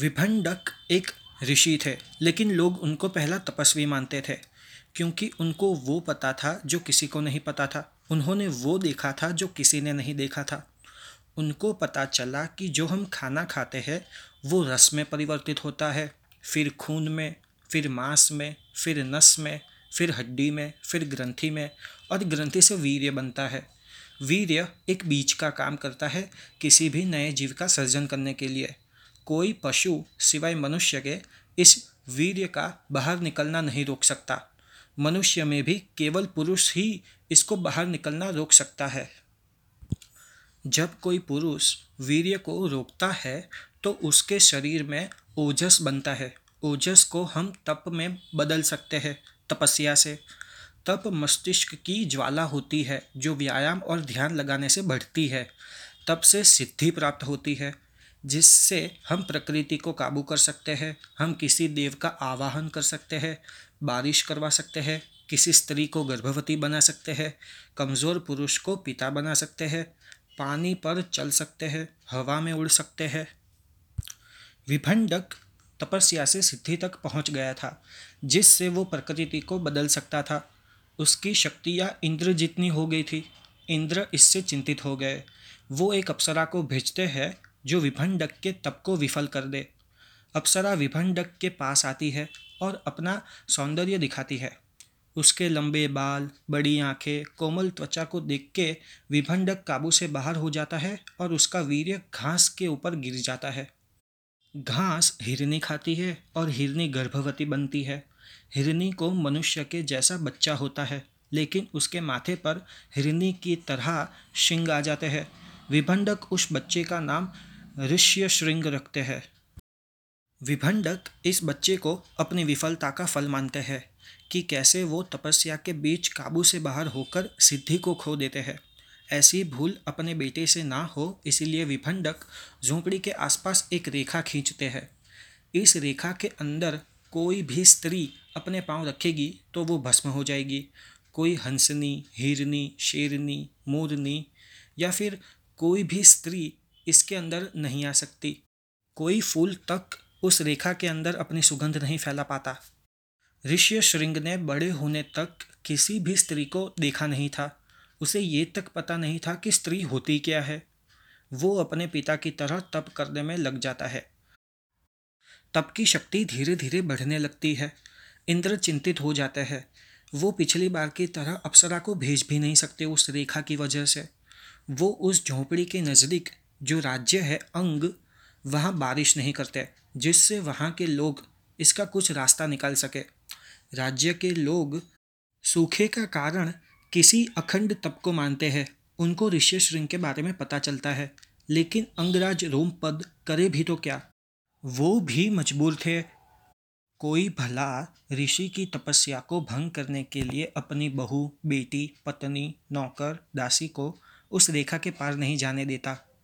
विभंडक एक ऋषि थे, लेकिन लोग उनको पहला तपस्वी मानते थे, क्योंकि उनको वो पता था जो किसी को नहीं पता था। उन्होंने वो देखा था जो किसी ने नहीं देखा था। उनको पता चला कि जो हम खाना खाते हैं, वो रस में परिवर्तित होता है। फिर खून में, फिर मांस में, फिर नस में, फिर हड्डी में, फिर ग्रंथि में, और ग्रंथि से वीर्य बनता है। वीर्य एक बीज का काम करता है किसी भी नए जीव का सर्जन करने के लिए। कोई पशु सिवाय मनुष्य के इस वीर्य का बाहर निकलना नहीं रोक सकता। मनुष्य में भी केवल पुरुष ही इसको बाहर निकलना रोक सकता है। जब कोई पुरुष वीर्य को रोकता है तो उसके शरीर में ओजस बनता है। ओजस को हम तप में बदल सकते हैं, तपस्या से। तप मस्तिष्क की ज्वाला होती है, जो व्यायाम और ध्यान लगाने से बढ़ती है। तप से सिद्धि प्राप्त होती है। जिससे हम प्रकृति को काबू कर सकते हैं, हम किसी देव का आवाहन कर सकते हैं, बारिश करवा सकते हैं, किसी स्त्री को गर्भवती बना सकते हैं, कमज़ोर पुरुष को पिता बना सकते हैं, पानी पर चल सकते हैं, हवा में उड़ सकते हैं। विभंडक तपस्या से सिद्धि तक पहुँच गया था, जिससे वो प्रकृति को बदल सकता था। उसकी शक्तियाँ इंद्र जितनी हो गई थी, इंद्र इससे चिंतित हो गए। वो एक अप्सरा को भेजते हैं जो विभंडक के तप को विफल कर दे। अप्सरा विभंडक के पास आती है और अपना सौंदर्य दिखाती है। उसके लंबे बाल, बड़ी आँखें, कोमल त्वचा को देख के विभंडक काबू से बाहर हो जाता है और उसका वीर्य घास के ऊपर गिर जाता है। घास हिरनी खाती है और हिरनी गर्भवती बनती है। हिरनी को मनुष्य के जैसा बच्चा होता है, लेकिन उसके माथे पर हिरनी की तरह शिंग आ जाते हैं। विभंडक उस बच्चे का नाम ऋष्य श्रृंग रखते हैं। विभंडक इस बच्चे को अपनी विफलता का फल मानते हैं कि कैसे वो तपस्या के बीच काबू से बाहर होकर सिद्धि को खो देते हैं। ऐसी भूल अपने बेटे से ना हो, इसीलिए विभंडक झोंपड़ी के आसपास एक रेखा खींचते हैं। इस रेखा के अंदर कोई भी स्त्री अपने पाँव रखेगी तो वो भस्म हो जाएगी। कोई हंसनी, हिरनी, शेरनी, मोरनी या फिर कोई भी स्त्री इसके अंदर नहीं आ सकती। कोई फूल तक उस रेखा के अंदर अपनी सुगंध नहीं फैला पाता। ऋषि श्रृंग ने बड़े होने तक किसी भी स्त्री को देखा नहीं था। उसे ये तक पता नहीं था कि स्त्री होती क्या है। वो अपने पिता की तरह तप करने में लग जाता है। तप की शक्ति धीरे धीरे बढ़ने लगती है। इंद्र चिंतित हो जाते हैं। वो पिछली बार की तरह अप्सरा को भेज भी नहीं सकते उस रेखा की वजह से। वो उस झोंपड़ी के नज़दीक जो राज्य है, अंग, वहाँ बारिश नहीं करते, जिससे वहाँ के लोग इसका कुछ रास्ता निकाल सके। राज्य के लोग सूखे का कारण किसी अखंड तप को मानते हैं। उनको ऋषि श्रृंग के बारे में पता चलता है। लेकिन अंगराज रोमपद करे भी तो क्या? वो भी मजबूर थे। कोई भला ऋषि की तपस्या को भंग करने के लिए अपनी बहू, बेटी, पत्नी, नौकर, दासी को उस रेखा के पार नहीं जाने देता।